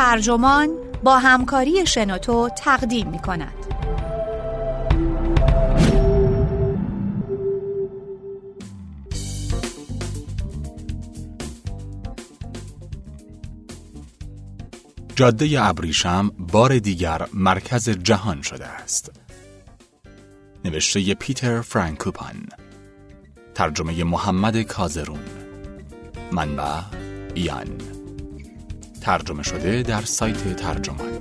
ترجمان با همکاری شنوتو تقدیم می کند. جاده ابریشم بار دیگر مرکز جهان شده است. نوشته پیتر فرانکوپان ترجمه محمد کازرون منبع ایان ترجمه شده در سایت ترجمان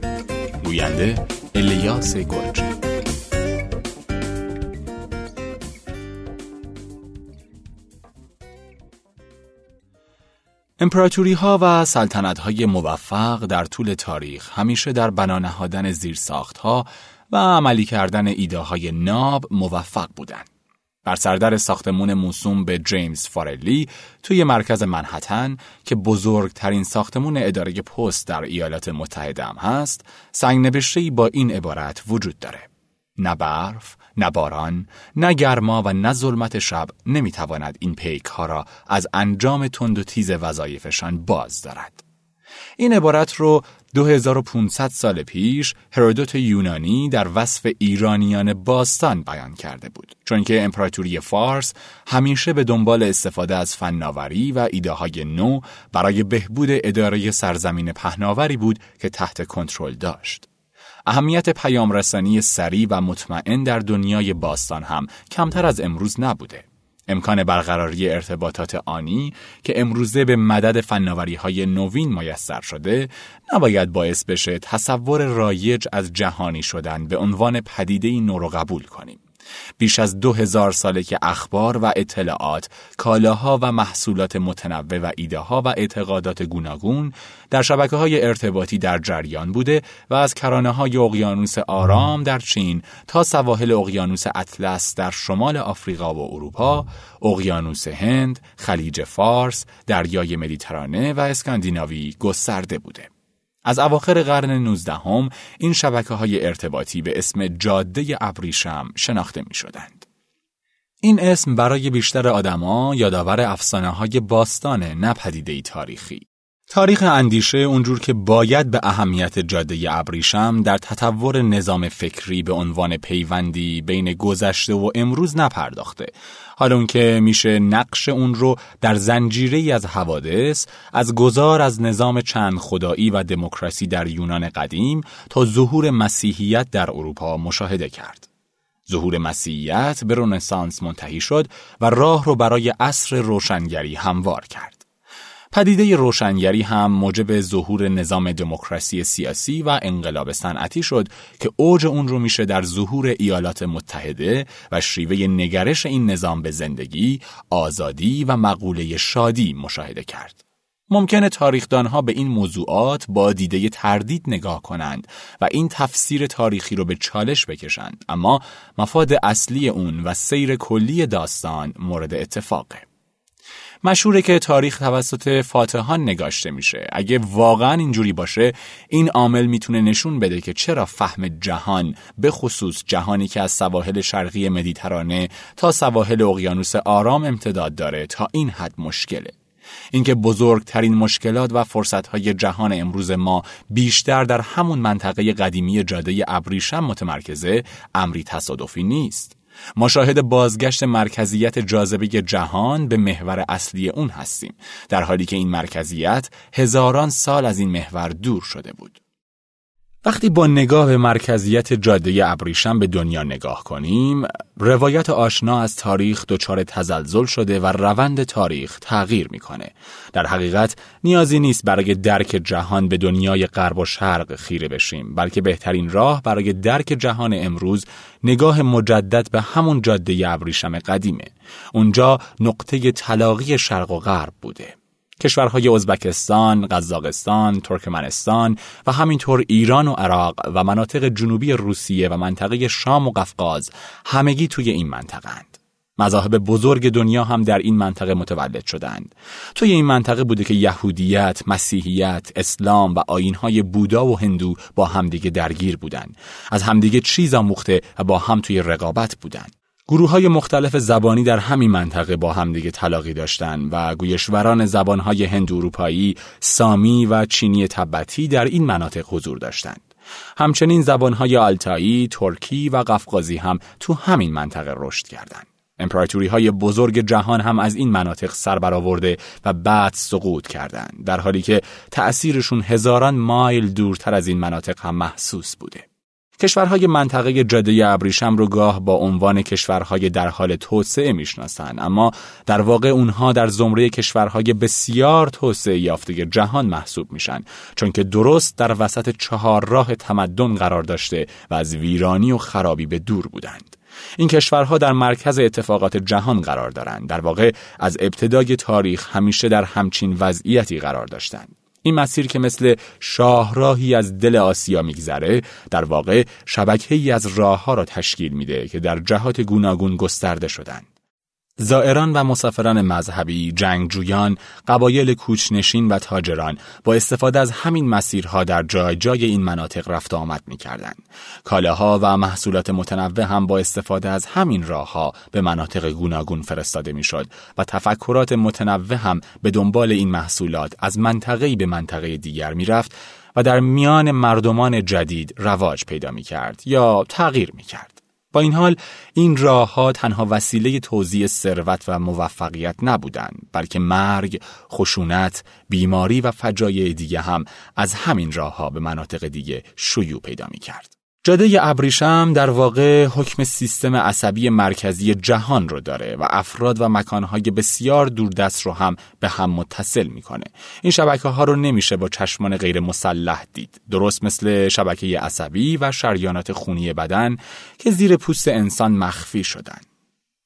گوینده الیاس گرجی امپراتوری ها و سلطنت های موفق در طول تاریخ همیشه در بنا نهادن زیرساخت ها و عملی کردن ایده های ناب موفق بودند. بر سردر ساختمون موسوم به جیمز فارلی توی مرکز منحتن که بزرگترین ساختمون اداره پست در ایالات متحده هم هست سنگ با این عبارت وجود داره نه برف، نه باران، نه گرما و نه ظلمت شب نمی‌تواند این پیک ها را از انجام تند و تیز وظایفشان باز دارد. این عبارت رو 2500 سال پیش هرودوت یونانی در وصف ایرانیان باستان بیان کرده بود. چون که امپراتوری فارس همیشه به دنبال استفاده از فناوری و ایده های نو برای بهبود اداره سرزمین پهناوری بود که تحت کنترل داشت. اهمیت پیامرسانی سریع و مطمئن در دنیای باستان هم کمتر از امروز نبوده. امکان برقراری ارتباطات آنی که امروزه به مدد فناوری های نوین میسر شده نباید باعث بشه تصور رایج از جهانی شدن به عنوان پدیده نو رو قبول کنیم. بیش از دو هزار ساله که اخبار و اطلاعات، کالاها و محصولات متنوع و ایده ها و اعتقادات گوناگون در شبکه های ارتباطی در جریان بوده و از کرانه های اقیانوس آرام در چین تا سواحل اقیانوس اطلس در شمال آفریقا و اروپا، اقیانوس هند، خلیج فارس، دریای مدیترانه و اسکاندیناوی گسترده بوده. از اواخر قرن 19 هم این شبکه های ارتباطی به اسم جاده ابریشم شناخته می شدند. این اسم برای بیشتر آدما یادآور افسانه های باستان نپدیده تاریخی. تاریخ اندیشه اونجور که باید به اهمیت جاده ابریشم در تطور نظام فکری به عنوان پیوندی بین گذشته و امروز نپرداخته حالا اون که میشه نقش اون رو در زنجیره از حوادث از گذار از نظام چند خدایی و دموکراسی در یونان قدیم تا ظهور مسیحیت در اروپا مشاهده کرد. ظهور مسیحیت به رنسانس منتهی شد و راه رو برای عصر روشنگری هموار کرد. پدیده روشنگری هم موجب ظهور نظام دموکراسی سیاسی و انقلاب صنعتی شد که اوج اون رو میشه در ظهور ایالات متحده و شیوه نگرش این نظام به زندگی، آزادی و مقوله شادی مشاهده کرد. ممکنه تاریخدانها به این موضوعات با دیده تردید نگاه کنند و این تفسیر تاریخی رو به چالش بکشند اما مفاد اصلی اون و سیر کلی داستان مورد اتفاقه. مشهوره که تاریخ توسط فاتحان نگاشته میشه. اگه واقعا اینجوری باشه این عامل می‌تونه نشون بده که چرا فهم جهان به خصوص جهانی که از سواحل شرقی مدیترانه تا سواحل اقیانوس آرام امتداد داره تا این حد مشکله. اینکه بزرگترین مشکلات و فرصتهای جهان امروز ما بیشتر در همون منطقه قدیمی جاده ابریشم متمرکزه امری تصادفی نیست. ما شاهد بازگشت مرکزیت جاذبه جهان به محور اصلی اون هستیم در حالی که این مرکزیت هزاران سال از این محور دور شده بود. وقتی با نگاه به مرکزیت جاده ابریشم به دنیا نگاه کنیم، روایت آشنا از تاریخ دچار تزلزل شده و روند تاریخ تغییر می‌کنه. در حقیقت نیازی نیست برای درک جهان به دنیای غرب و شرق خیره بشیم، بلکه بهترین راه برای درک جهان امروز نگاه مجدد به همون جاده ابریشم قدیمه. اونجا نقطه تلاقی شرق و غرب بوده. کشورهای ازبکستان، قزاقستان، ترکمنستان و همینطور ایران و عراق و مناطق جنوبی روسیه و منطقه شام و قفقاز همگی توی این منطقه اند. مذاهب بزرگ دنیا هم در این منطقه متولد شدند. توی این منطقه بوده که یهودیت، مسیحیت، اسلام و آینهای بودا و هندو با همدیگه درگیر بودند. از همدیگه چیز آموخته و با هم توی رقابت بودند. گروه های مختلف زبانی در همین منطقه با همدیگه تلاقی داشتند و گویشوران زبانهای هند اروپایی، سامی و چینی تبتی در این مناطق حضور داشتند. همچنین زبانهای آلتایی، ترکی و قفقازی هم تو همین منطقه رشد کردند. امپراتوری های بزرگ جهان هم از این مناطق سر برآورده و بعد سقوط کردند در حالی که تأثیرشون هزاران مایل دورتر از این مناطق هم محسوس بوده. کشورهای منطقه جاده ابریشم رو گاه با عنوان کشورهای در حال توسعه می‌شناسند. اما در واقع اونها در زمره کشورهای بسیار توسعه یافته جهان محسوب میشن چون که درست در وسط چهار راه تمدن قرار داشته و از ویرانی و خرابی به دور بودند. این کشورها در مرکز اتفاقات جهان قرار دارند. در واقع از ابتدای تاریخ همیشه در همچین وضعیتی قرار داشتند. این مسیر که مثل شاهراهی از دل آسیا میگذره در واقع شبکه ای از راه ها را تشکیل میده که در جهات گوناگون گسترده شدند. زائران و مسافران مذهبی، جنگجویان، قبایل کوچنشین و تاجران با استفاده از همین مسیرها در جای جای این مناطق رفت آمد می کردن. کالاها و محصولات متنوع هم با استفاده از همین راهها به مناطق گوناگون فرستاده می شد و تفکرات متنوع هم به دنبال این محصولات از منطقه‌ای به منطقه دیگر می رفت و در میان مردمان جدید رواج پیدا می کرد یا تغییر می کرد. با این حال این راه ها تنها وسیله توزیع ثروت و موفقیت نبودند بلکه مرگ، خشونت، بیماری و فجایع دیگه هم از همین راه ها به مناطق دیگه شیوع پیدا می کرد. جاده ابریشم در واقع حکم سیستم عصبی مرکزی جهان رو داره و افراد و مکانهای بسیار دوردست رو هم به هم متصل می‌کنه. این شبکه ها رو نمیشه با چشمان غیر مسلح دید. درست مثل شبکه عصبی و شریانات خونی بدن که زیر پوست انسان مخفی شدن.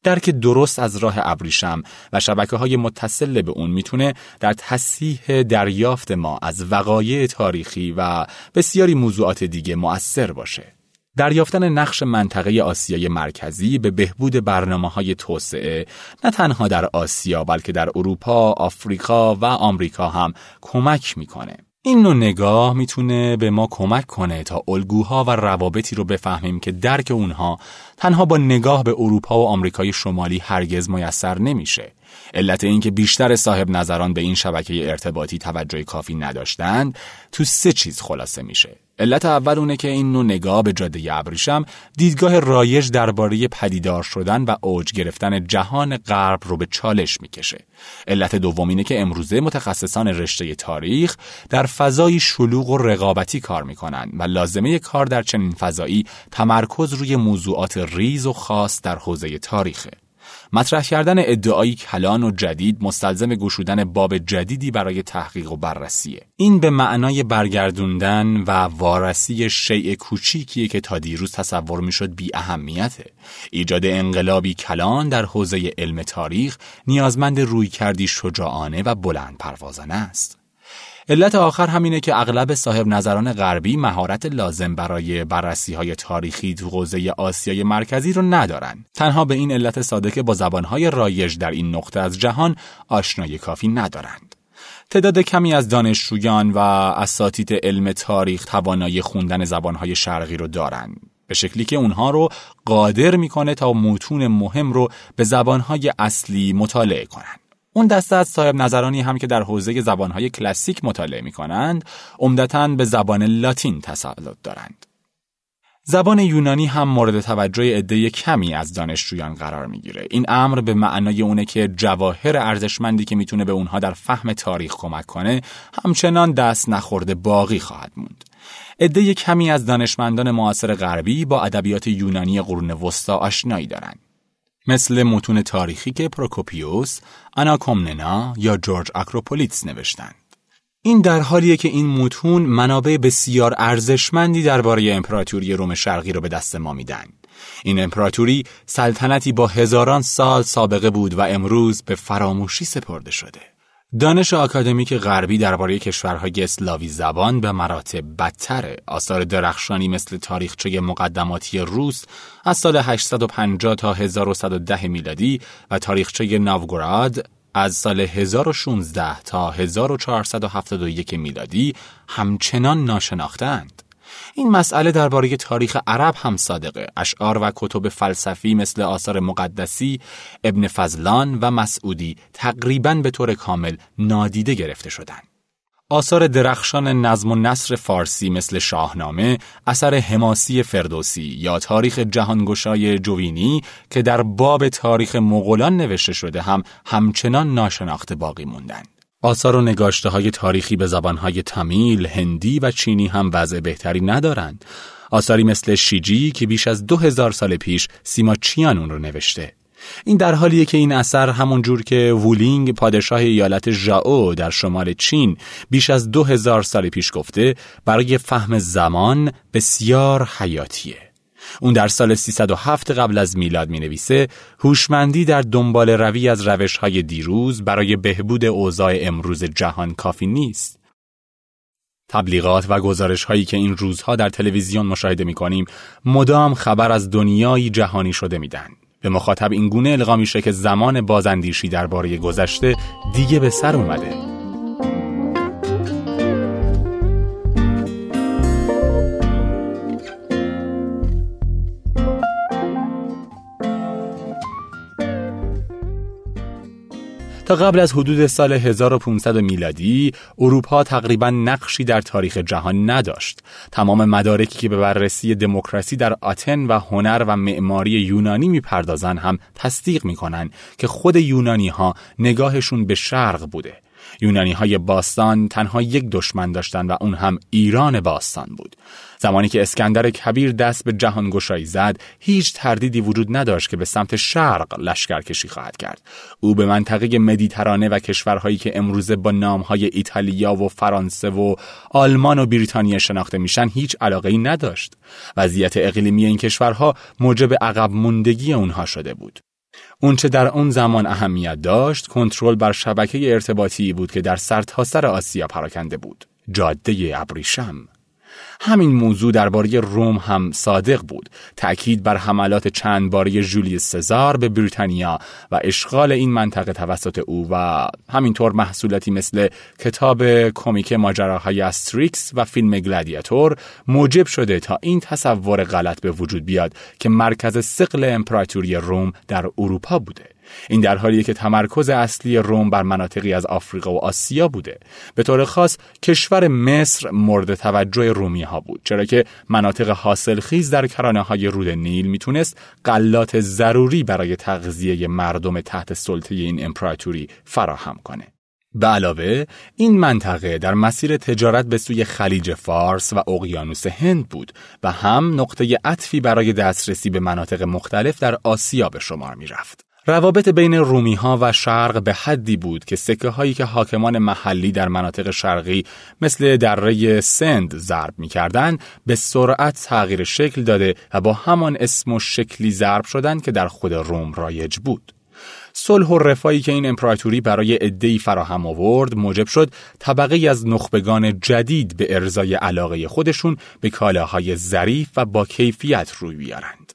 درک درست از راه ابریشم و شبکه های متصل به اون می‌تونه در تصحیح دریافت ما از وقایع تاریخی و بسیاری موضوعات دیگه مؤثر باشه. دریافتن نقش منطقه آسیای مرکزی به بهبود برنامه های توسعه نه تنها در آسیا بلکه در اروپا، آفریقا و آمریکا هم کمک می‌کنه. این نوع نگاه می‌تونه به ما کمک کنه تا الگوها و روابطی رو بفهمیم که درک اونها تنها با نگاه به اروپا و آمریکای شمالی هرگز میسر نمیشه. علت اینکه بیشتر صاحب نظران به این شبکه ارتباطی توجه کافی نداشتند تو سه چیز خلاصه میشه. علت اول اونه که این نوع نگاه به جاده ابریشم دیدگاه رایج درباره پدیدار شدن و اوج گرفتن جهان غرب رو به چالش می‌کشه. علت دوم اینه که امروزه متخصصان رشته تاریخ در فضای شلوغ و رقابتی کار می‌کنن و لازمه کار در چنین فضایی تمرکز روی موضوعات ریز و خاص در حوزه تاریخه. مطرح کردن ادعایی کلان و جدید مستلزم گشودن باب جدیدی برای تحقیق و بررسیه. این به معنای برگردوندن و وارسی شیء کوچیکیه که تا دیروز تصور می‌شد بی اهمیته. ایجاد انقلابی کلان در حوزه علم تاریخ نیازمند روی کردی شجاعانه و بلند پروازانه است. علت آخر همینه که اغلب صاحب نظران غربی مهارت لازم برای بررسی های تاریخی تو حوزه آسیای مرکزی رو ندارن. تنها به این علت ساده که با زبانهای رایج در این نقطه از جهان آشنایی کافی ندارند. تعداد کمی از دانشجویان و اساتید علم تاریخ توانایی خوندن زبانهای شرقی رو دارند. به شکلی که اونها رو قادر می‌کنه تا متون مهم رو به زبانهای اصلی مطالعه کنند. اون دسته از صاحب نظرانی هم که در حوزه زبانهای کلاسیک مطالعه می کنند، عمدتا به زبان لاتین تسلط دارند. زبان یونانی هم مورد توجه عده کمی از دانشجویان قرار می‌گیره. این امر به معنای اونه که جواهر ارزشمندی که می‌تونه به اونها در فهم تاریخ کمک کنه، همچنان دست نخورده باقی خواهد موند. عده کمی از دانشمندان معاصر غربی با ادبیات یونانی قرون وسطا آشنایی دارند. مثل متون تاریخی که پروکوپیوس، آناکومننا یا جورج اکروپولیتس نوشتند. این در حالیه که این متون منابع بسیار ارزشمندی درباره امپراتوری روم شرقی رو به دست ما میدن. این امپراتوری سلطنتی با هزاران سال سابقه بود و امروز به فراموشی سپرده شده. دانش آکادمیک غربی درباره کشورهای اسلاوی زبان به مراتب بدتره. آثار درخشانی مثل تاریخچه مقدماتی روس از سال 850 تا 1110 میلادی و تاریخچه ناوگوراد از سال 1016 تا 1471 میلادی همچنان ناشناختند. این مسئله درباره تاریخ عرب هم صادقه. اشعار و کتب فلسفی مثل آثار مقدسی، ابن فضلان و مسعودی تقریبا به طور کامل نادیده گرفته شدند. آثار درخشان نظم و نصر فارسی مثل شاهنامه، اثر حماسی فردوسی یا تاریخ جهانگشای جوینی که در باب تاریخ مغولان نوشته شده هم همچنان ناشناخته باقی موندند. آثار و نگاشته های تاریخی به زبانهای تمیل، هندی و چینی هم وضع بهتری ندارند. آثاری مثل شیجی که بیش از دو هزار سال پیش سیما چیان اون رو نوشته. این در حالیه که این اثر همون جور که وولینگ پادشاه ایالت ژائو در شمال چین بیش از دو هزار سال پیش گفته برای فهم زمان بسیار حیاتیه. اون در سال 307 قبل از میلاد می نویسه هوشمندی در دنبال روی از روش های دیروز برای بهبود اوضاع امروز جهان کافی نیست. تبلیغات و گزارش هایی که این روزها در تلویزیون مشاهده می کنیم مدام خبر از دنیایی جهانی شده میدن. به مخاطب این گونه القا میشه که زمان بازاندیشی درباره گذشته دیگه به سر اومده. قبل از حدود سال 1500 میلادی اروپا تقریبا نقشی در تاریخ جهان نداشت. تمام مدارکی که به بررسی دموکراسی در آتن و هنر و معماری یونانی می‌پردازن هم تصدیق می‌کنن که خود یونانی ها نگاهشون به شرق بوده. یونانی های باستان تنها یک دشمن داشتند و اون هم ایران باستان بود. زمانی که اسکندر کبیر دست به جهانگشایی زد هیچ تردیدی وجود نداشت که به سمت شرق لشکرکشی خواهد کرد. او به منطقه مدیترانه و کشورهایی که امروزه با نامهای ایتالیا و فرانسه و آلمان و بریتانیا شناخته میشن هیچ علاقه ای نداشت. وضعیت اقلیمی این کشورها موجب عقب موندگی اونها شده بود. اونچه در اون زمان اهمیت داشت کنترل بر شبکه ارتباطی بود که در سرتاسر آسیا پراکنده بود. جاده ابریشم. همین موضوع درباره روم هم صادق بود. تأکید بر حملات چند باری جولیوس سزار به بریتانیا و اشغال این منطقه توسط او و همینطور محصولاتی مثل کتاب کمیک ماجراهای استریکس و فیلم گلادیاتور موجب شده تا این تصور غلط به وجود بیاد که مرکز سقل امپراتوری روم در اروپا بوده. این در حالیه که تمرکز اصلی روم بر مناطقی از آفریقا و آسیا بوده به طور خاص کشور مصر مورد توجه رومی ها بود چرا که مناطق حاصل خیز در کرانه های رود نیل می‌تونست قلات ضروری برای تغذیه مردم تحت سلطه این امپراتوری فراهم کنه به علاوه این منطقه در مسیر تجارت به سوی خلیج فارس و اقیانوس هند بود و هم نقطه عطفی برای دسترسی به مناطق مختلف در آسیا به شمار می رفت. روابط بین رومی ها و شرق به حدی بود که سکه هایی که حاکمان محلی در مناطق شرقی مثل دره سند ضرب می کردن به سرعت تغییر شکل داده و با همان اسم و شکلی ضرب شدند که در خود روم رایج بود. صلح و رفایی که این امپراتوری برای عدهای فراهم آورد موجب شد طبقه از نخبگان جدید به ارزای علاقه خودشون به کالاهای ظریف و با کیفیت روی بیارند.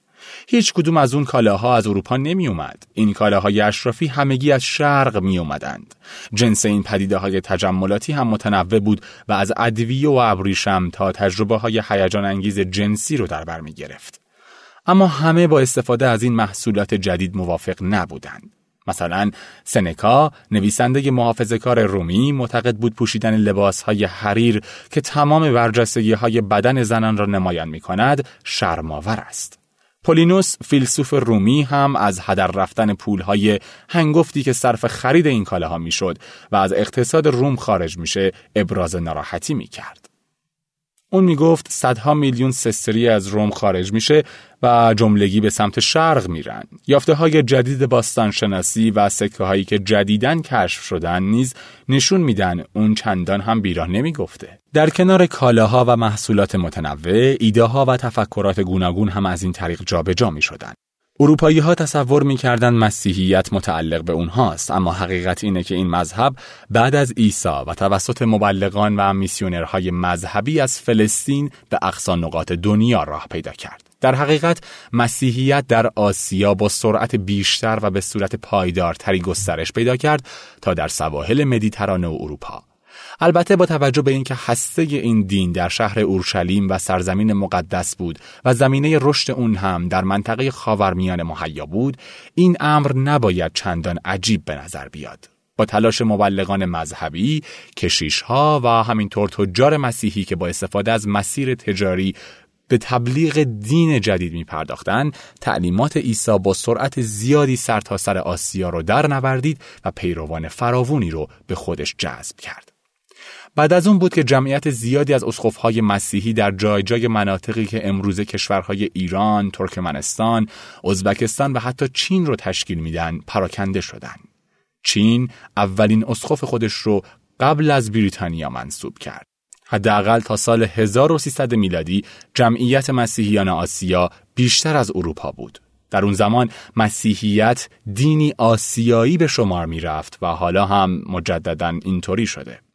هیچ کدوم از اون کالاها از اروپا نمی اومد. این کالاهای اشرافی همگی از شرق می اومدند. جنس این پدیده های تجملاتی هم متنوع بود و از ادویه و ابریشم تا تجربه های هیجان انگیز جنسی رو در بر می گرفت. اما همه با استفاده از این محصولات جدید موافق نبودند. مثلا سنکا نویسنده محافظه کار رومی معتقد بود پوشیدن لباس های حریر که تمام برجستگی های بدن زنان را نمایان می کند شرماور است. پولینوس فیلسوف رومی هم از هدر رفتن پولهای هنگفتی که صرف خرید این کالاها می‌شد و از اقتصاد روم خارج میشه ابراز ناراحتی می‌کرد. اون می‌گفت صدها میلیون سستری از روم خارج میشه و جملگی به سمت شرق میرن. یافته های جدید باستانشناسی و سکه هایی که جدیدن کشف شدن نیز نشون میدن اون چندان هم بیراه نمی‌گفته. در کنار کالاها و محصولات متنوع، ایده ها و تفکرات گوناگون هم از این طریق جابجا می شدن. اروپایی ها تصور می‌کردند مسیحیت متعلق به اونهاست اما حقیقت اینه که این مذهب بعد از عیسی و توسط مبلغان و میسیونرهای مذهبی از فلسطین به اقصا نقاط دنیا راه پیدا کرد. در حقیقت مسیحیت در آسیا با سرعت بیشتر و به صورت پایدارتری گسترش پیدا کرد تا در سواحل مدیترانه و اروپا. البته با توجه به اینکه هسته این دین در شهر اورشلیم و سرزمین مقدس بود و زمینه رشد اون هم در منطقه خاورمیانه مهیا بود این امر نباید چندان عجیب به نظر بیاد با تلاش مبلغان مذهبی، کشیشها و همینطور تجار مسیحی که با استفاده از مسیر تجاری به تبلیغ دین جدید می پرداختن، تعلیمات عیسی با سرعت زیادی سرتاسر سر آسیا رو در نوردید و پیروان فراوونی رو به خودش جذب کرد. بعد از اون بود که جمعیت زیادی از اسقفهای مسیحی در جای جای مناطقی که امروزه کشورهای ایران، ترکمنستان، ازبکستان و حتی چین رو تشکیل میدن پراکنده شدند. چین اولین اسقف خودش رو قبل از بریتانیا منصوب کرد. حداقل تا سال 1300 میلادی جمعیت مسیحیان آسیا بیشتر از اروپا بود. در اون زمان مسیحیت دینی آسیایی به شمار می رفت و حالا هم مجددا اینطوری شده.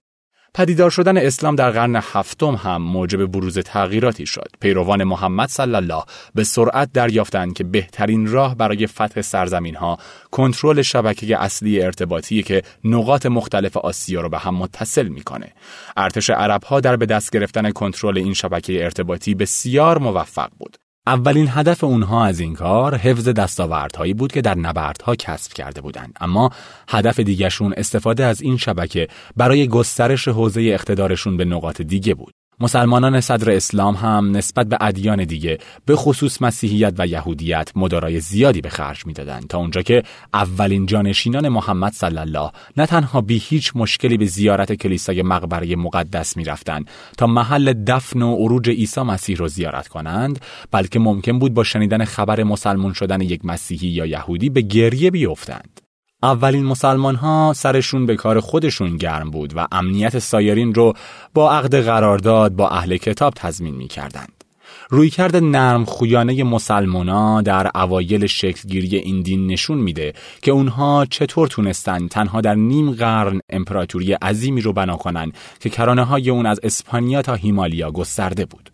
پدیدار شدن اسلام در قرن هفتم هم موجب بروز تغییراتی شد. پیروان محمد صلی الله به سرعت دریافتند که بهترین راه برای فتح سرزمین ها کنترل شبکه اصلی ارتباطی که نقاط مختلف آسیا را به هم متصل می‌کنه. ارتش عرب ها در به دست گرفتن کنترل این شبکه ارتباطی بسیار موفق بود. اولین هدف اونها از این کار حفظ دستاوردهایی بود که در نبردها کسب کرده بودند. اما هدف دیگرشون استفاده از این شبکه برای گسترش حوزه اقتدارشون به نقاط دیگه بود. مسلمانان صدر اسلام هم نسبت به ادیان دیگه به خصوص مسیحیت و یهودیت مدارای زیادی به خرج می‌دادند تا اونجا که اولین جانشینان محمد صلی الله نه تنها بی هیچ مشکلی به زیارت کلیسای مقبره مقدس می‌رفتند تا محل دفن و عروج عیسی مسیح رو زیارت کنند بلکه ممکن بود با شنیدن خبر مسلمون شدن یک مسیحی یا یهودی به گریه بیفتند. اولین مسلمان ها سرشون به کار خودشون گرم بود و امنیت سایرین رو با عقد قرارداد با اهل کتاب تضمین می کردند. رویکرد نرم خویانه مسلمانا در اوایل شکلگیری این دین نشون میده که اونها چطور تونستن تنها در نیم قرن امپراتوری عظیمی رو بنا کنن که کرانه های اون از اسپانیا تا هیمالیا گسترده بود.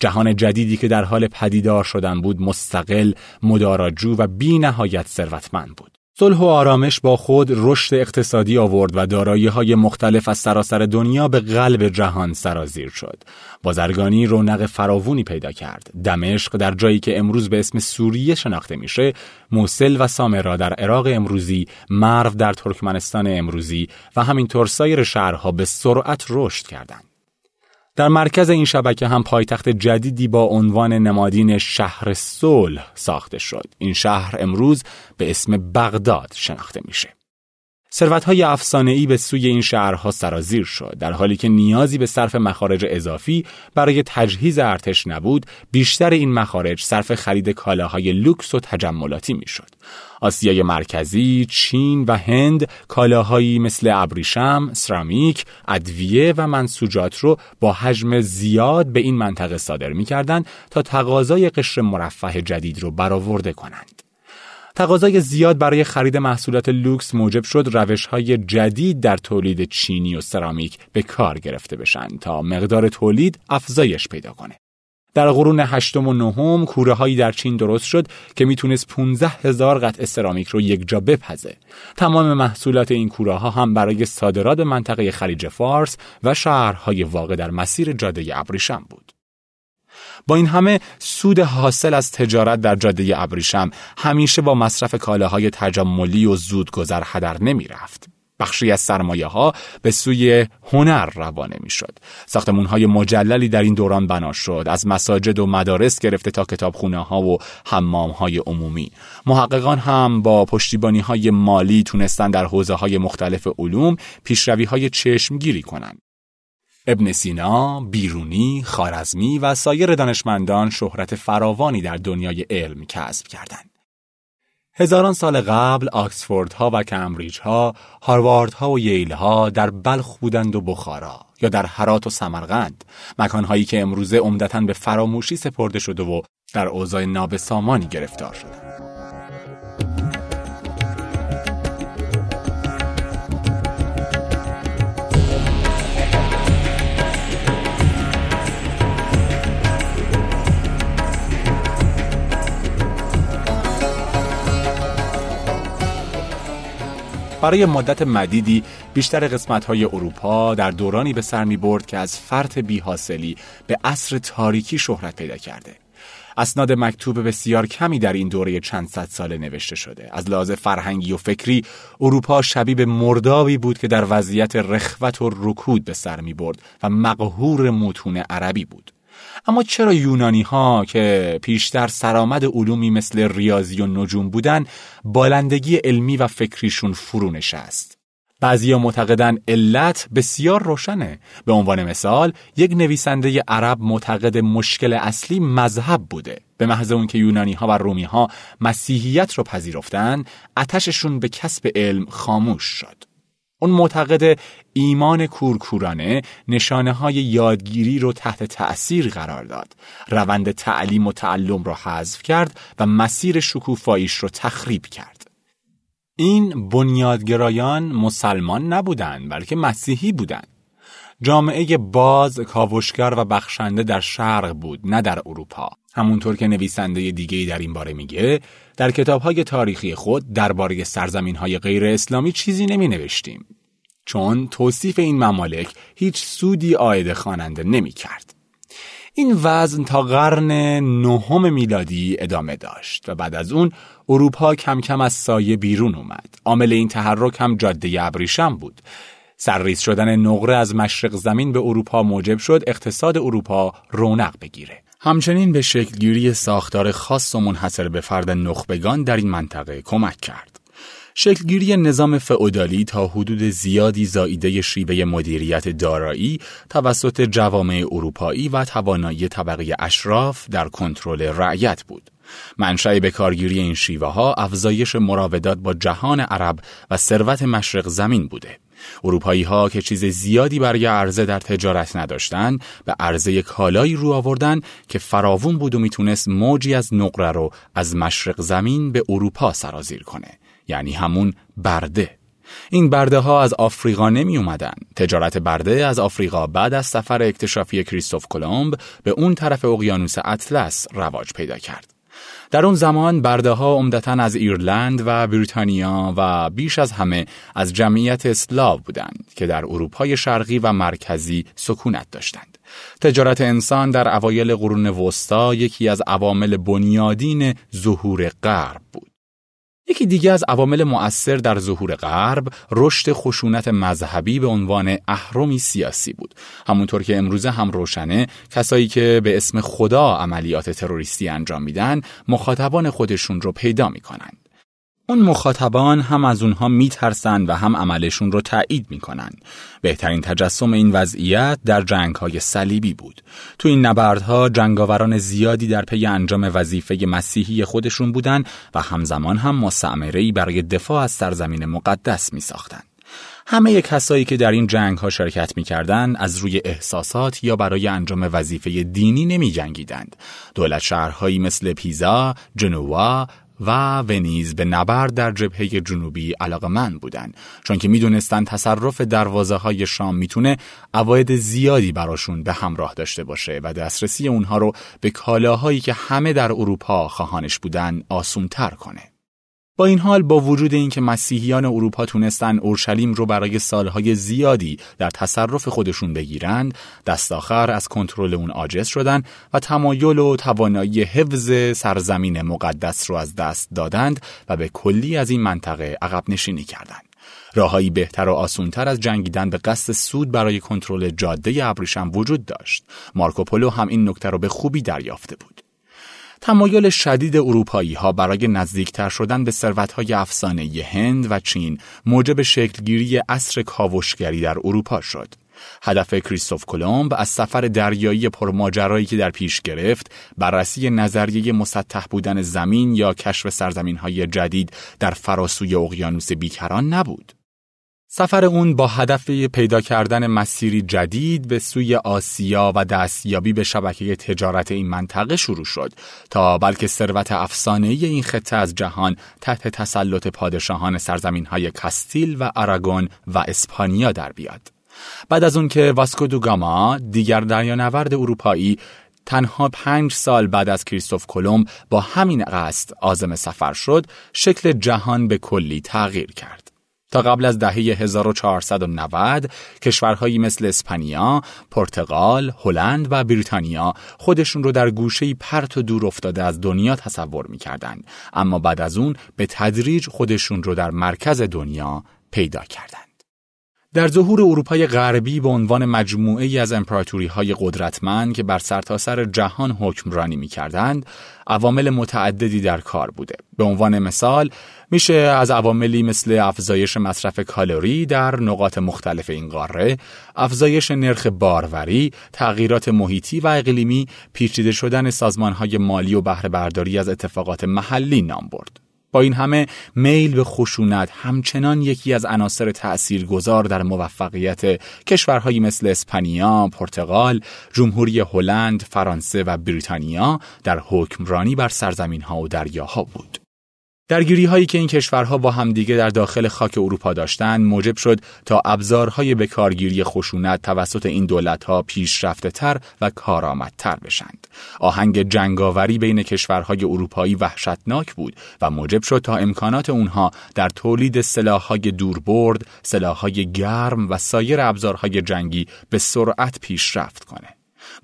جهان جدیدی که در حال پدیدار شدن بود مستقل، مداراجو و بی نهایت ثروتمند بود. صلح و آرامش با خود رشد اقتصادی آورد و دارایی های مختلف از سراسر دنیا به قلب جهان سرازیر شد. بازرگانی رونق فراوونی پیدا کرد. دمشق در جایی که امروز به اسم سوریه شناخته میشه، موسل و سامرا در عراق امروزی، مرو در ترکمنستان امروزی و همینطور سایر شهرها به سرعت رشد کردند. در مرکز این شبکه هم پایتخت جدیدی با عنوان نمادین شهر صلح ساخته شد. این شهر امروز به اسم بغداد شناخته میشه. ثروت‌های افسانه‌ای به سوی این شهرها سرازیر شد در حالی که نیازی به صرف مخارج اضافی برای تجهیز ارتش نبود بیشتر این مخارج صرف خرید کالاهای لوکس و تجملاتی می‌شد آسیای مرکزی، چین و هند کالاهایی مثل ابریشم، سرامیک، ادویه و منسوجات رو با حجم زیاد به این منطقه صادر می‌کردند تا تقاضای قشر مرفه جدید رو برآورده کنند. تقاضای زیاد برای خرید محصولات لوکس موجب شد روش های جدید در تولید چینی و سرامیک به کار گرفته بشن تا مقدار تولید افزایش پیدا کنه. در قرون هشتم و نهم کوره هایی در چین درست شد که می‌تونست 15 هزار قطع سرامیک رو یک جا بپزه. تمام محصولات این کوره ها هم برای صادرات منطقه خلیج فارس و شهرهای واقع در مسیر جاده ابریشم بود. با این همه سود حاصل از تجارت در جاده ابریشم همیشه با مصرف کالاهای تجملی و زودگذر هدر نمی رفت. بخشی از سرمایه ها به سوی هنر روانه می شد. ساختمون های مجللی در این دوران بنا شد از مساجد و مدارس گرفته تا کتابخونه ها و حمام های عمومی. محققان هم با پشتیبانی های مالی تونستن در حوزه های مختلف علوم پیشروی های چشمگیری کنند. ابن سینا، بیرونی، خارزمی و سایر دانشمندان شهرت فراوانی در دنیای علم کسب کردند. هزاران سال قبل آکسفورد ها و کمبریج ها، هاروارد ها و ییل ها در بلخ بودند و بخارا یا در هرات و سمرقند، مکانهایی که امروزه عمدتا به فراموشی سپرده شده و در اوضاع نابسامانی گرفتار شدند. برای مدت مدیدی بیشتر قسمت‌های اروپا در دورانی به سر می برد که از فرط بیحاصلی به عصر تاریکی شهرت پیدا کرده. اسناد مکتوب بسیار کمی در این دوره چند صد ساله نوشته شده از لحاظ فرهنگی و فکری اروپا شبیه مردابی بود که در وضعیت رخوت و رکود به سر می برد و مقهور متون عربی بود اما چرا یونانی ها که پیشتر سرآمد علومی مثل ریاضی و نجوم بودن بالندگی علمی و فکریشون فرو نشست؟ بعضیا معتقدن علت بسیار روشنه. به عنوان مثال یک نویسنده عرب معتقد مشکل اصلی مذهب بوده. به محض اون که یونانی ها و رومی ها مسیحیت رو پذیرفتن اتششون به کسب علم خاموش شد. اون معتقد ایمان کورکورانه نشانه های یادگیری رو تحت تأثیر قرار داد روند تعلیم و تعلم رو حذف کرد و مسیر شکوفاییش رو تخریب کرد این بنیادگرایان مسلمان نبودند بلکه مسیحی بودند. جامعه باز، کاوشگر و بخشنده در شرق بود نه در اروپا. همونطور که نویسنده دیگه در این باره میگه در کتابهای تاریخی خود درباره سرزمین های غیر اسلامی چیزی نمی نوشتیم. چون توصیف این ممالک هیچ سودی آید خواننده نمی کرد. این وزن تا قرن نهم میلادی ادامه داشت و بعد از اون اروپا کم کم از سایه بیرون اومد. عامل این تحرک هم جاده ابریشم بود. سرریز شدن نقره از مشرق زمین به اروپا موجب شد اقتصاد اروپا رونق بگیره. همچنین به شکلگیری ساختار خاص و منحصر به فرد نخبگان در این منطقه کمک کرد. شکلگیری نظام فئودالی تا حدود زیادی زاییده شیوه مدیریت دارایی توسط جوامع اروپایی و توانایی طبقه اشراف در کنترل رعیت بود. منشأ به کارگیری این شیوه ها افزایش مراودات با جهان عرب و ثروت مشرق زمین بوده. اروپایی ها که چیز زیادی برای عرضه در تجارت نداشتند به عرضه کالایی رو آوردن که فراوون بود و می‌تونست موجی از نقره رو از مشرق زمین به اروپا سرازیر کنه یعنی همون برده این برده ها از آفریقا نمی اومدن. تجارت برده از آفریقا بعد از سفر اکتشافی کریستوف کلمب به اون طرف اقیانوس اطلس رواج پیدا کرد. در اون زمان برده ها عمدتا از ایرلند و بریتانیا و بیش از همه از جمعیت اسلاو بودند که در اروپای شرقی و مرکزی سکونت داشتند. تجارت انسان در اوایل قرون وسطا یکی از عوامل بنیادین ظهور غرب بود. یکی دیگه از عوامل مؤثر در ظهور غرب رشد خشونت مذهبی به عنوان اهرمی سیاسی بود. همونطور که امروزه هم روشنه کسایی که به اسم خدا عملیات تروریستی انجام میدن مخاطبان خودشون رو پیدا می‌کنند اون مخاطبان هم از اونها میترسند و هم عملشون رو تایید می‌کنن. بهترین تجسم این وضعیت در جنگ های صلیبی بود. تو این نبردها جنگاوران زیادی در پی انجام وظیفه مسیحی خودشون بودن و همزمان هم مستعمره برای دفاع از سرزمین مقدس می ساختن. همه کسایی که در این جنگ ها شرکت می کردن از روی احساسات یا برای انجام وظیفه دینی نمی جنگیدند. دولت شهرهایی مثل پیزا، جنوا و ونیز به نبرد در جبهه جنوبی من بودن چون که می‌دونستن تصرف دروازه های شام می‌تونه عواید زیادی براشون به همراه داشته باشه و دسترسی اونها رو به کالاهایی که همه در اروپا خواهانش بودن آسون تر کنه. با این حال با وجود اینکه مسیحیان اروپا تونستن اورشلیم رو برای سالهای زیادی در تصرف خودشون بگیرند دست آخر از کنترل اون عاجز شدن و تمایل و توانایی حفظ سرزمین مقدس رو از دست دادند و به کلی از این منطقه عقب نشینی کردند. راههایی بهتر و آسونتر از جنگیدن به قصد سود برای کنترل جاده ابریشم وجود داشت. مارکوپولو هم این نکته را به خوبی دریافته بود. تمایل شدید اروپایی ها برای نزدیکتر شدن به های افسانه هند و چین موجب شکلگیری اصر کاوشگری در اروپا شد. هدف کریستوف کلمب از سفر دریایی پرماجرایی که در پیش گرفت بررسی نظریه مسطح بودن زمین یا کشف سرزمین های جدید در فراسوی اقیانوس بیکران نبود. سفر اون با هدف پیدا کردن مسیری جدید به سوی آسیا و دستیابی به شبکه تجارت این منطقه شروع شد تا بلکه ثروت افسانه این خطه از جهان تحت تسلط پادشاهان سرزمین های کاستیل و آراگون و اسپانیا در بیاد. بعد از اون که واسکو دوگاما دیگر دریانورد اروپایی تنها پنج سال بعد از کریستوف کلمب با همین قصد آزم سفر شد شکل جهان به کلی تغییر کرد. تا قبل از دهه 1490 کشورهایی مثل اسپانیا، پرتغال، هلند و بریتانیا خودشون رو در گوشه پرت و دور افتاده از دنیا تصور می‌کردند اما بعد از اون به تدریج خودشون رو در مرکز دنیا پیدا کردند. در ظهور اروپای غربی به عنوان مجموعه ای از امپراتوری های قدرتمند که بر سرتاسر سر جهان حکمرانی می کردند، عوامل متعددی در کار بوده. به عنوان مثال میشه از عواملی مثل افزایش مصرف کالری در نقاط مختلف این قاره، افزایش نرخ باروری، تغییرات محیطی و اقلیمی، پیچیده شدن سازمانهای مالی و بهره برداری از اتفاقات محلی نام برد. این همه میل به خشونت همچنان یکی از عناصر تأثیرگذار در موفقیت کشورهایی مثل اسپانیا، پرتغال، جمهوری هلند، فرانسه و بریتانیا در حکمرانی بر سرزمین ها و دریاها بود. درگیری هایی که این کشورها با همدیگه در داخل خاک اروپا داشتند موجب شد تا ابزارهای بکارگیری خشونت توسط این دولتها پیشرفته تر و کارآمدتر بشند. آهنگ جنگاوری بین کشورهای اروپایی وحشتناک بود و موجب شد تا امکانات اونها در تولید سلاحهای دوربرد، سلاحهای گرم و سایر ابزارهای جنگی به سرعت پیشرفت کنه.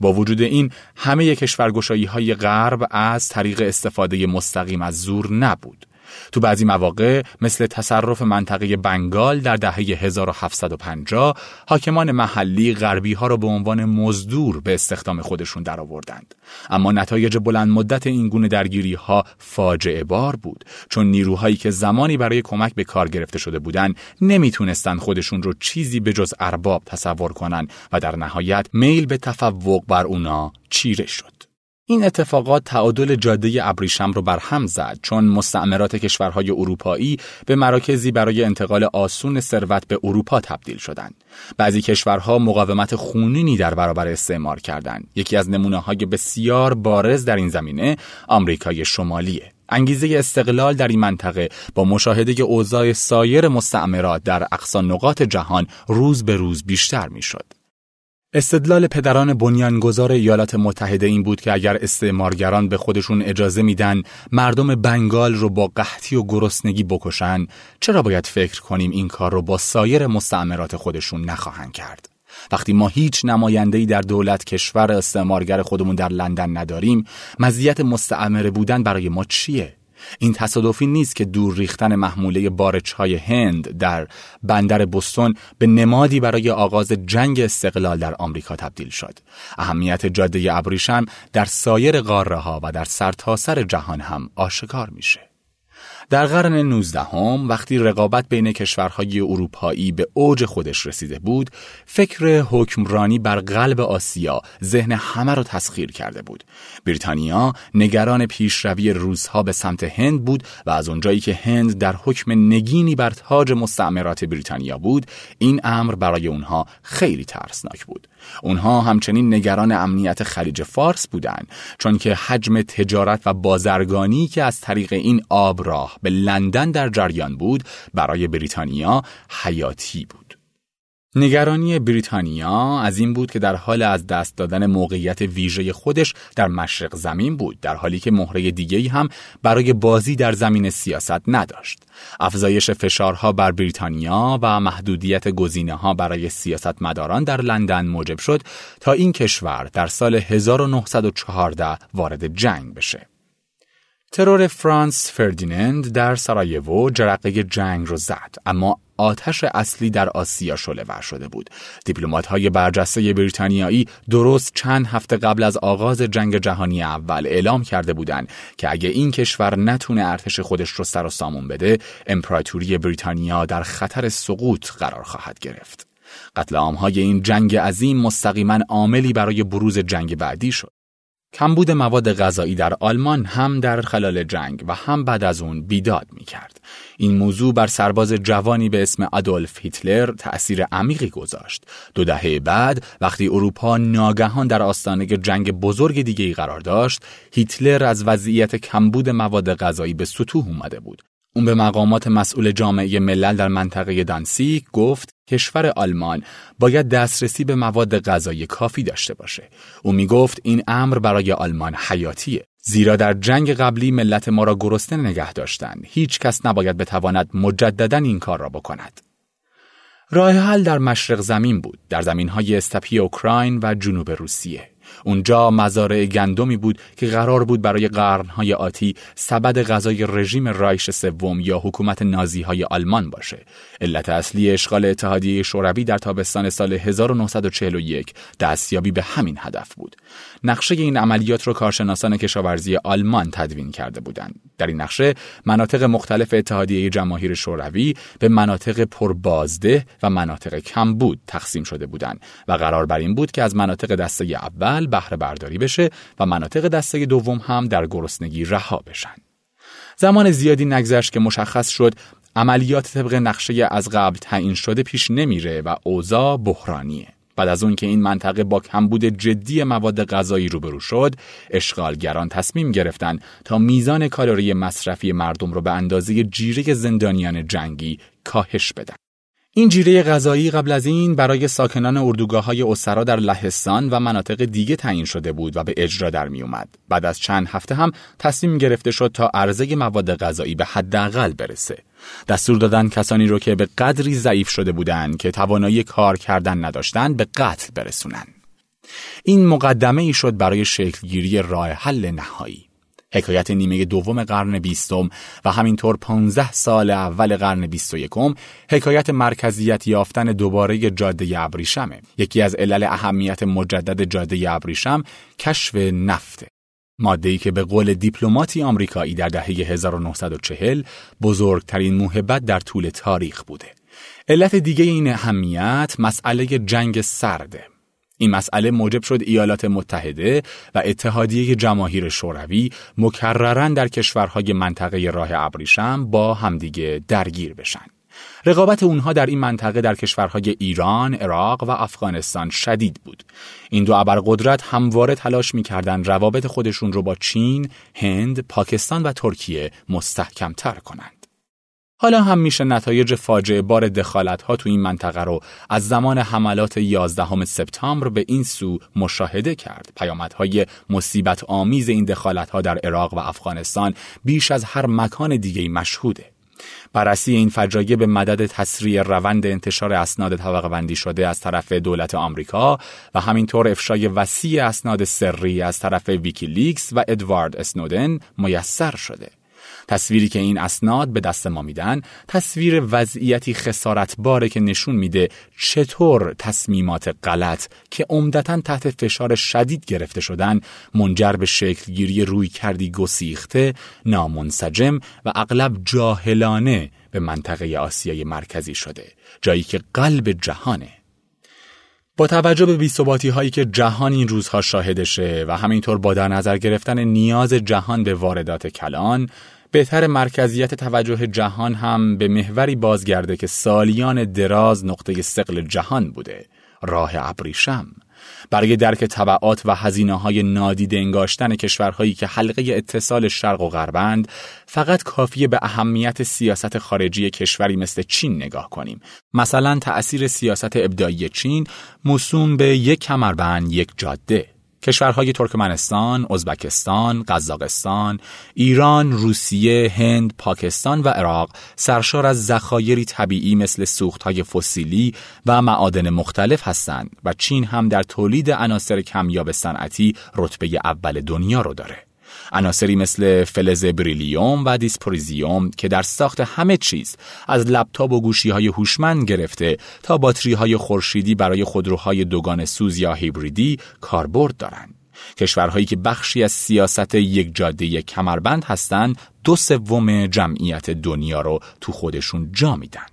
با وجود این همه کشورگشایی های غرب از طریق استفاده مستقیم از زور نبود. تو بعضی مواقع مثل تصرف منطقه بنگال در دهه 1750 حاکمان محلی غربی ها را به عنوان مزدور به استخدام خودشون درآوردند. اما نتایج بلند مدت این گونه درگیری ها فاجعه بار بود. چون نیروهایی که زمانی برای کمک به کار گرفته شده بودند نمی‌تونستند خودشون رو چیزی به جز ارباب تصور کنند و در نهایت میل به تفوق بر اونا چیره شد. این اتفاقات تعادل جاده ابریشم رو برهم زد چون مستعمرات کشورهای اروپایی به مراکزی برای انتقال آسون ثروت به اروپا تبدیل شدند. بعضی کشورها مقاومت خونینی در برابر استعمار کردند. یکی از نمونه های بسیار بارز در این زمینه آمریکای شمالیه. انگیزه استقلال در این منطقه با مشاهده اوضاع سایر مستعمرات در اقصا نقاط جهان روز به روز بیشتر می‌شد. استدلال پدران بنیانگذار ایالات متحده این بود که اگر استعمارگران به خودشون اجازه میدن مردم بنگال رو با قحطی و گرسنگی بکشن چرا باید فکر کنیم این کار رو با سایر مستعمرات خودشون نخواهند کرد؟ وقتی ما هیچ نماینده‌ای در دولت کشور استعمارگر خودمون در لندن نداریم مزیت مستعمره بودن برای ما چیه؟ این تصادفی نیست که دور ریختن محموله بارچهای هند در بندر بستون به نمادی برای آغاز جنگ استقلال در آمریکا تبدیل شد. اهمیت جاده ابریشم در سایر قاره ها و در سرتاسر سر جهان هم آشکار میشه. در قرن 19 هم وقتی رقابت بین کشورهای اروپایی به اوج خودش رسیده بود فکر حکمرانی بر قلب آسیا ذهن همه را تسخیر کرده بود. بریتانیا نگران پیشروی روزها به سمت هند بود و از اونجایی که هند در حکم نگینی بر تاج مستعمرات بریتانیا بود این امر برای اونها خیلی ترسناک بود. اونها همچنین نگران امنیت خلیج فارس بودند چون که حجم تجارت و بازرگانی که از طریق این آب راه به لندن در جریان بود برای بریتانیا حیاتی بود. نگرانی بریتانیا از این بود که در حال از دست دادن موقعیت ویژه خودش در مشرق زمین بود در حالی که مهره دیگری هم برای بازی در زمین سیاست نداشت. افزایش فشارها بر بریتانیا و محدودیت گزینه ها برای سیاستمداران در لندن موجب شد تا این کشور در سال 1914 وارد جنگ بشه. ترور فرانس فردینند در سرایوو جرقه جنگ رو زد اما آتش اصلی در آسیا ور شده بود. دیپلمات های برجسته بریتانیایی درست چند هفته قبل از آغاز جنگ جهانی اول اعلام کرده بودند که اگه این کشور نتونه ارتش خودش رو سر و سامون بده، امپراتوری بریتانیا در خطر سقوط قرار خواهد گرفت. قتل های این جنگ عظیم مستقیما عاملی برای بروز جنگ بعدی شد. کمبود مواد غذایی در آلمان هم در خلال جنگ و هم بعد از اون بیداد می کرد. این موضوع بر سرباز جوانی به اسم آدولف هیتلر تأثیر عمیقی گذاشت. دو دهه بعد وقتی اروپا ناگهان در آستانه جنگ بزرگ دیگه قرار داشت، هیتلر از وضعیت کمبود مواد غذایی به سطوح اومده بود. اون به مقامات مسئول جامعه ملل در منطقه دانسیک گفت کشور آلمان باید دسترسی به مواد غذایی کافی داشته باشه. او می گفت این امر برای آلمان حیاتیه. زیرا در جنگ قبلی ملت ما را گرسنه نگه داشتند هیچ کس نباید بتواند مجددا این کار را بکند راه حل در مشرق زمین بود در زمین های استپی اوکراین و جنوب روسیه اونجا مزارع گندمی بود که قرار بود برای قرنهای آتی سبد غذای رژیم رایش سوم یا حکومت نازی های آلمان باشه. علت اصلی اشغال اتحادیه شوروی در تابستان سال 1941 دستیابی به همین هدف بود. نقشه این عملیات رو کارشناسان کشاورزی آلمان تدوین کرده بودند. در این نقشه مناطق مختلف اتحادیه جماهیر شوروی به مناطق پربازده و مناطق کمبود تقسیم شده بودند و قرار بر این بود که از مناطق دسته اول بهره برداری بشه و مناطق دسته دوم هم در گرسنگی رها بشن. زمان زیادی نگذشت که مشخص شد عملیات طبق نقشه از قبل تعیین شده پیش نمیره و اوضاع بحرانیه. بعد از اون که این منطقه با کمبود جدی مواد غذایی روبرو شد، اشغالگران تصمیم گرفتند تا میزان کالری مصرفی مردم رو به اندازه جیره زندانیان جنگی کاهش بدن. این جیره غذایی قبل از این برای ساکنان اردوگاه های اسرا در لهستان و مناطق دیگه تعیین شده بود و به اجرا در می اومد. بعد از چند هفته هم تصمیم گرفته شد تا عرضه مواد غذایی به حداقل برسه. دستور دادن کسانی رو که به قدری ضعیف شده بودند که توانایی کار کردن نداشتند به قتل برسونن. این مقدمه ای شد برای شکلگیری راه حل نهایی. حکایت نیمه دوم قرن بیستم و همینطور 15 سال اول قرن بیست و یکم حکایت مرکزیت یافتن دوباره جاده ابریشمه یکی از علل اهمیت مجدد جاده ابریشم کشف نفته ماده‌ای که به قول دیپلماتی آمریکایی در دهه 1940 بزرگترین موهبت در طول تاریخ بوده. علت دیگه این اهمیت مسئله جنگ سرده. این مسئله موجب شد ایالات متحده و اتحادیه جماهیر شوروی مکررن در کشورهای منطقه راه ابریشم با همدیگه درگیر بشن. رقابت اونها در این منطقه در کشورهای ایران، عراق و افغانستان شدید بود. این دو ابرقدرت همواره تلاش می‌کردند روابط خودشون رو با چین، هند، پاکستان و ترکیه مستحکمتر کنند. حالا هم میشه نتایج فاجعه بار دخالت ها تو این منطقه رو از زمان حملات 11 سپتامبر به این سو مشاهده کرد. پیامدهای مصیبت آمیز این دخالت ها در عراق و افغانستان بیش از هر مکان دیگه مشهوده. بررسی این فجایع به مدد تسریع روند انتشار اسناد طبقه بندی شده از طرف دولت آمریکا و همینطور افشای وسیع اسناد سری از طرف ویکیلیکس و ادوارد اسنودن میسر شده. تصویری که این اسناد به دست ما میدن تصویر وضعیتی خسارتباره که نشون میده چطور تصمیمات غلط که عمدتا تحت فشار شدید گرفته شدن منجر به شکلگیری روی کردی گسیخته نامنسجم و اغلب جاهلانه به منطقه آسیای مرکزی شده جایی که قلب جهانه. با توجه به بیثباتی هایی که جهان این روزها شاهدشه و همینطور با در نظر گرفتن نیاز جهان به واردات کلان بهتر مرکزیت توجه جهان هم به محوری بازگرده که سالیان دراز نقطه سقل جهان بوده راه ابریشم. برای درک طبعات و هزینه های نادیده انگاشتن کشورهایی که حلقه اتصال شرق و غربند فقط کافیه به اهمیت سیاست خارجی کشوری مثل چین نگاه کنیم. مثلا تأثیر سیاست ابداعی چین موسوم به یک کمربند یک جاده. کشورهای ترکمنستان، ازبکستان، قزاقستان، ایران، روسیه، هند، پاکستان و عراق سرشار از ذخایری طبیعی مثل سوختهای فسیلی و معادن مختلف هستند و چین هم در تولید عناصر کمیاب صنعتی رتبه اول دنیا رو داره. عناصری مثل فلز بریلیوم و دیسپوریزیوم که در ساخت همه چیز از لپتاپ و گوشی های هوشمند گرفته تا باتری های خورشیدی برای خودروهای دوگان سوز یا هیبریدی کاربرد دارند. کشورهایی که بخشی از سیاست یک جاده کمربند هستند دو سوم جمعیت دنیا رو تو خودشون جا میدن.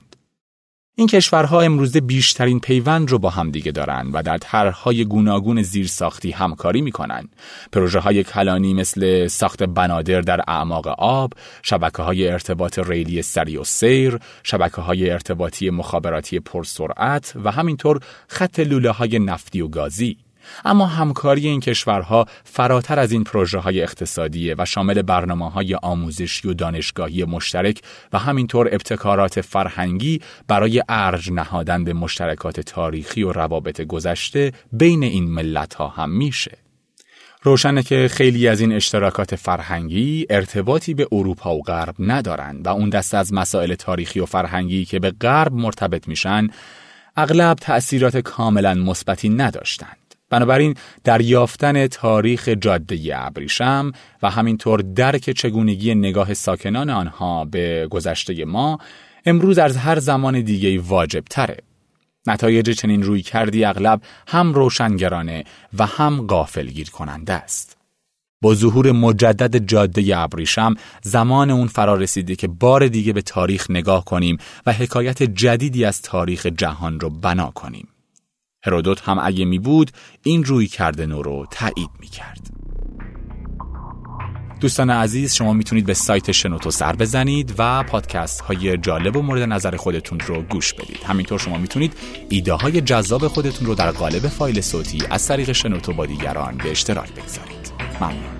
این کشورها امروزه بیشترین پیوند رو با همدیگه دارن و در طرحهای گوناگون زیرساختی همکاری می‌کنن. پروژه های کلانی مثل ساخت بنادر در اعماق آب، شبکه های ارتباط ریلی سری و سیر، شبکه های ارتباطی مخابراتی پرسرعت و همینطور خط لوله های نفتی و گازی. اما همکاری این کشورها فراتر از این پروژه های اقتصادی و شامل برنامه های آموزشی و دانشگاهی مشترک و همینطور ابتکارات فرهنگی برای ارج نهادن به مشترکات تاریخی و روابط گذشته بین این ملت ها هم میشه. روشنه که خیلی از این اشتراکات فرهنگی ارتباطی به اروپا و غرب ندارند و اون دست از مسائل تاریخی و فرهنگی که به غرب مرتبط میشن اغلب تأثیرات کاملا مثبتی نداشتند. بنابراین در یافتن تاریخ جاده ابریشم و همینطور درک چگونگی نگاه ساکنان آنها به گذشته ما امروز از هر زمان دیگه واجب تره. نتایج چنین روی کردی اغلب هم روشنگرانه و هم غافلگیر کننده است. با ظهور مجدد جاده ابریشم زمان اون فرا رسیده که بار دیگه به تاریخ نگاه کنیم و حکایت جدیدی از تاریخ جهان رو بنا کنیم. هرودوت هم اگه می بود این روی کرده نو رو تایید می کرد. دوستان عزیز شما می‌تونید به سایت شنوتو سر بزنید و پادکست های جالب و مورد نظر خودتون رو گوش بدید. همینطور شما می‌تونید ایده های جذاب خودتون رو در قالب فایل صوتی از طریق شنوتو با دیگران به اشتراک بگذارید. ممنون.